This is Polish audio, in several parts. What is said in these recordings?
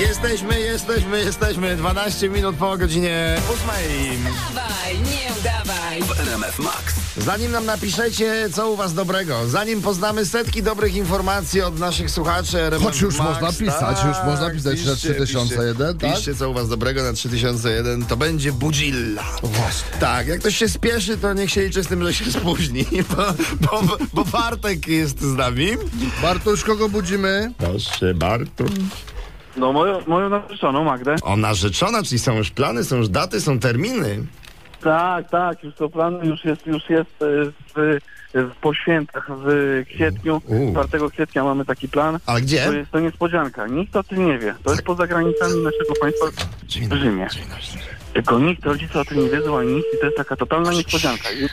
Jesteśmy, jesteśmy, jesteśmy. 12 minut po godzinie 8. Dawaj, nie udawaj. w RMF Max. Zanim nam napiszecie, co u was dobrego, zanim poznamy setki dobrych informacji od naszych słuchaczy RMF Choć już Max, można pisać, już można pisać na 3001, piszcie, tak? Piszcie, co u was dobrego na 3001, to będzie budzilla. Właśnie. Tak, jak ktoś się spieszy, to niech się liczy z tym, że się spóźni, bo, bo, bo Bartek jest z nami. Bartuś, kogo budzimy? Proszę, Bartuś. No moją, moją narzeczoną Magdę. O, narzeczona, czyli są już plany, są już daty, są terminy. Tak, tak, już to plany, już jest, już jest e, w, w, po świętach w kwietniu. U. 4 kwietnia mamy taki plan. Ale To gdzie? jest to niespodzianka. Nikt o tym nie wie. To jest poza granicami naszego państwa w Rzymie. Tylko nikt, rodzice o tym nie wiedzą, ani nic i to jest taka totalna niespodzianka. I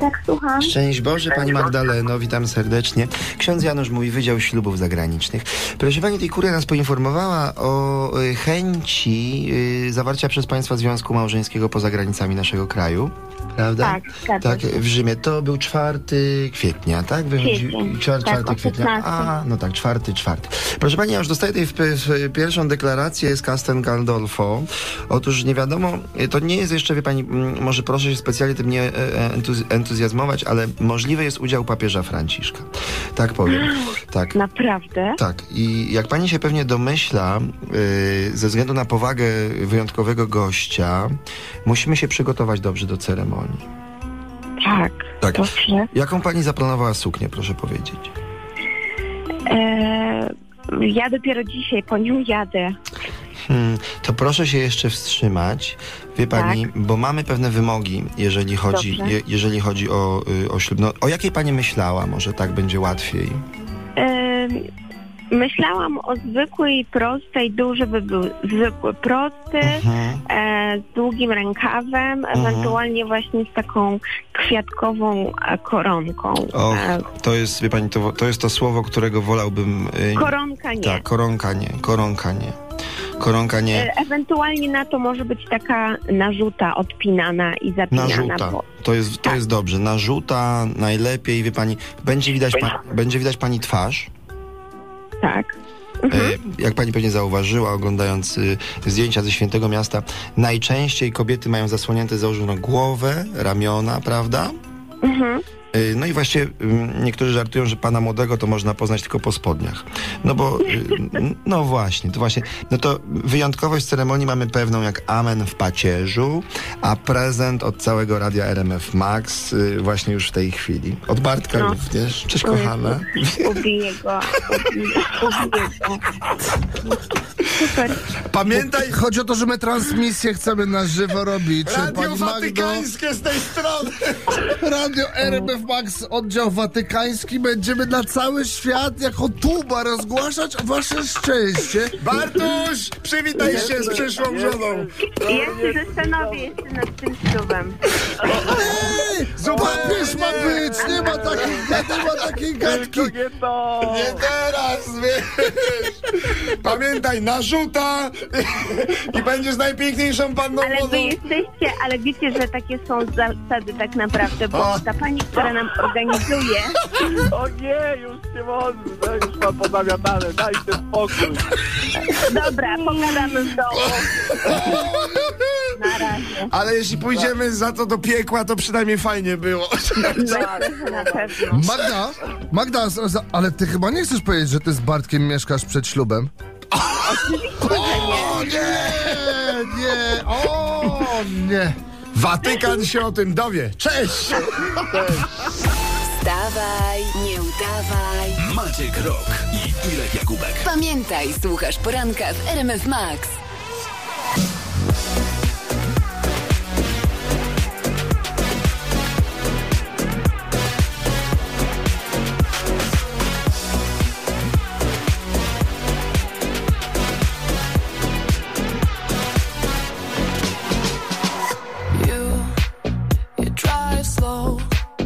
Tak, słucham. Szczęść Boże, Pani Magdaleno, witam serdecznie. Ksiądz Janusz mówi Wydział Ślubów Zagranicznych. Proszę Pani, tej kuria nas poinformowała o y, chęci y, zawarcia przez Państwa związku małżeńskiego poza granicami naszego kraju. Prawda? Tak, Tak, w Rzymie. To był 4 kwietnia, tak? Wychodzi- Kwiecień. czwar- Tak, 4 o kwietnia. 15. A, no tak, czwarty, czwarty. Proszę Pani, ja już dostaję tej w, w, pierwszą deklarację z Castel Gandolfo. Otóż nie wiadomo, y, to nie jest jeszcze, wie Pani, może proszę się specjalnie tym nie e, e, entuz- entuzjazmować, ale możliwy jest udział papieża Franciszka. Tak powiem. Tak. Naprawdę? Tak, i jak pani się pewnie domyśla, yy, ze względu na powagę wyjątkowego gościa, musimy się przygotować dobrze do ceremonii. Tak. Tak. Dobrze. Jaką pani zaplanowała suknię, proszę powiedzieć? Eee, ja dopiero dzisiaj po nią jadę. Hmm, to proszę się jeszcze wstrzymać, wie pani, bo mamy pewne wymogi, jeżeli chodzi, je, jeżeli chodzi o, y, o ślub. No, o jakiej pani myślała? Może tak będzie łatwiej. Myślałam o zwykłej, prostej, dół, żeby był zwykły, prosty, Mhm. e, z długim rękawem, ewentualnie właśnie z taką kwiatkową e, koronką. Och, E, to jest, wie pani, to, to jest to słowo, którego wolałbym... y, koronka nie. Tak, koronka nie, koronka nie. Koronka nie. E, Ewentualnie na to może być taka narzuta odpinana i zapinana. Narzuta. Bo, To jest, to jest dobrze. Narzuta najlepiej, wie pani, będzie widać, pa, będzie widać pani twarz. tak. E, jak pani pewnie zauważyła, oglądając y, zdjęcia ze Świętego Miasta, najczęściej kobiety mają zasłonięte założoną głowę, ramiona, prawda? Mhm. Y, No i właśnie y, niektórzy żartują, że pana młodego to można poznać tylko po spodniach. No bo, y, no właśnie, to właśnie, no to wyjątkowość ceremonii mamy pewną jak amen w pacierzu, a prezent od całego radia RMF Max właśnie już w tej chwili. Od Bartka No. również. Cześć kochana. Ubiję go. Ubiję, go. Super. Pamiętaj, Chodzi o to, że my transmisję chcemy na żywo robić. Radio Pani Magdo, Watykańskie z tej strony. Radio RMF Max, oddział watykański. Będziemy na cały świat jako tuba rozgłaszać wasze szczęście. Bartuś, przywitaj się z przyszłą żoną. Ja się zastanowię jeszcze nad tym ślubem. Ej, papież ma być, nie ma takiej, nie ma takiej gadki. nie to! Nie teraz, wiesz. Pamiętaj, narzuta i będziesz najpiękniejszą panną Ale wy jesteście, ale wiecie, że takie są zasady tak naprawdę, bo O. ta pani, która nam organizuje, O nie, już nie można, już mam pozamiatane, dajcie spokój. dobra, pogadamy w domu. Ale jeśli pójdziemy za to do piekła, to przynajmniej fajnie było. Że na pewno. Magda, Magda, ale ty chyba nie chcesz powiedzieć, że ty z Bartkiem mieszkasz przed ślubem? O nie, nie, o nie. Watykan się o tym dowie. Cześć! Wstawaj, nie udawaj. Maciek Rok i Irek Jakubek. Pamiętaj, słuchasz poranka w RMF Max.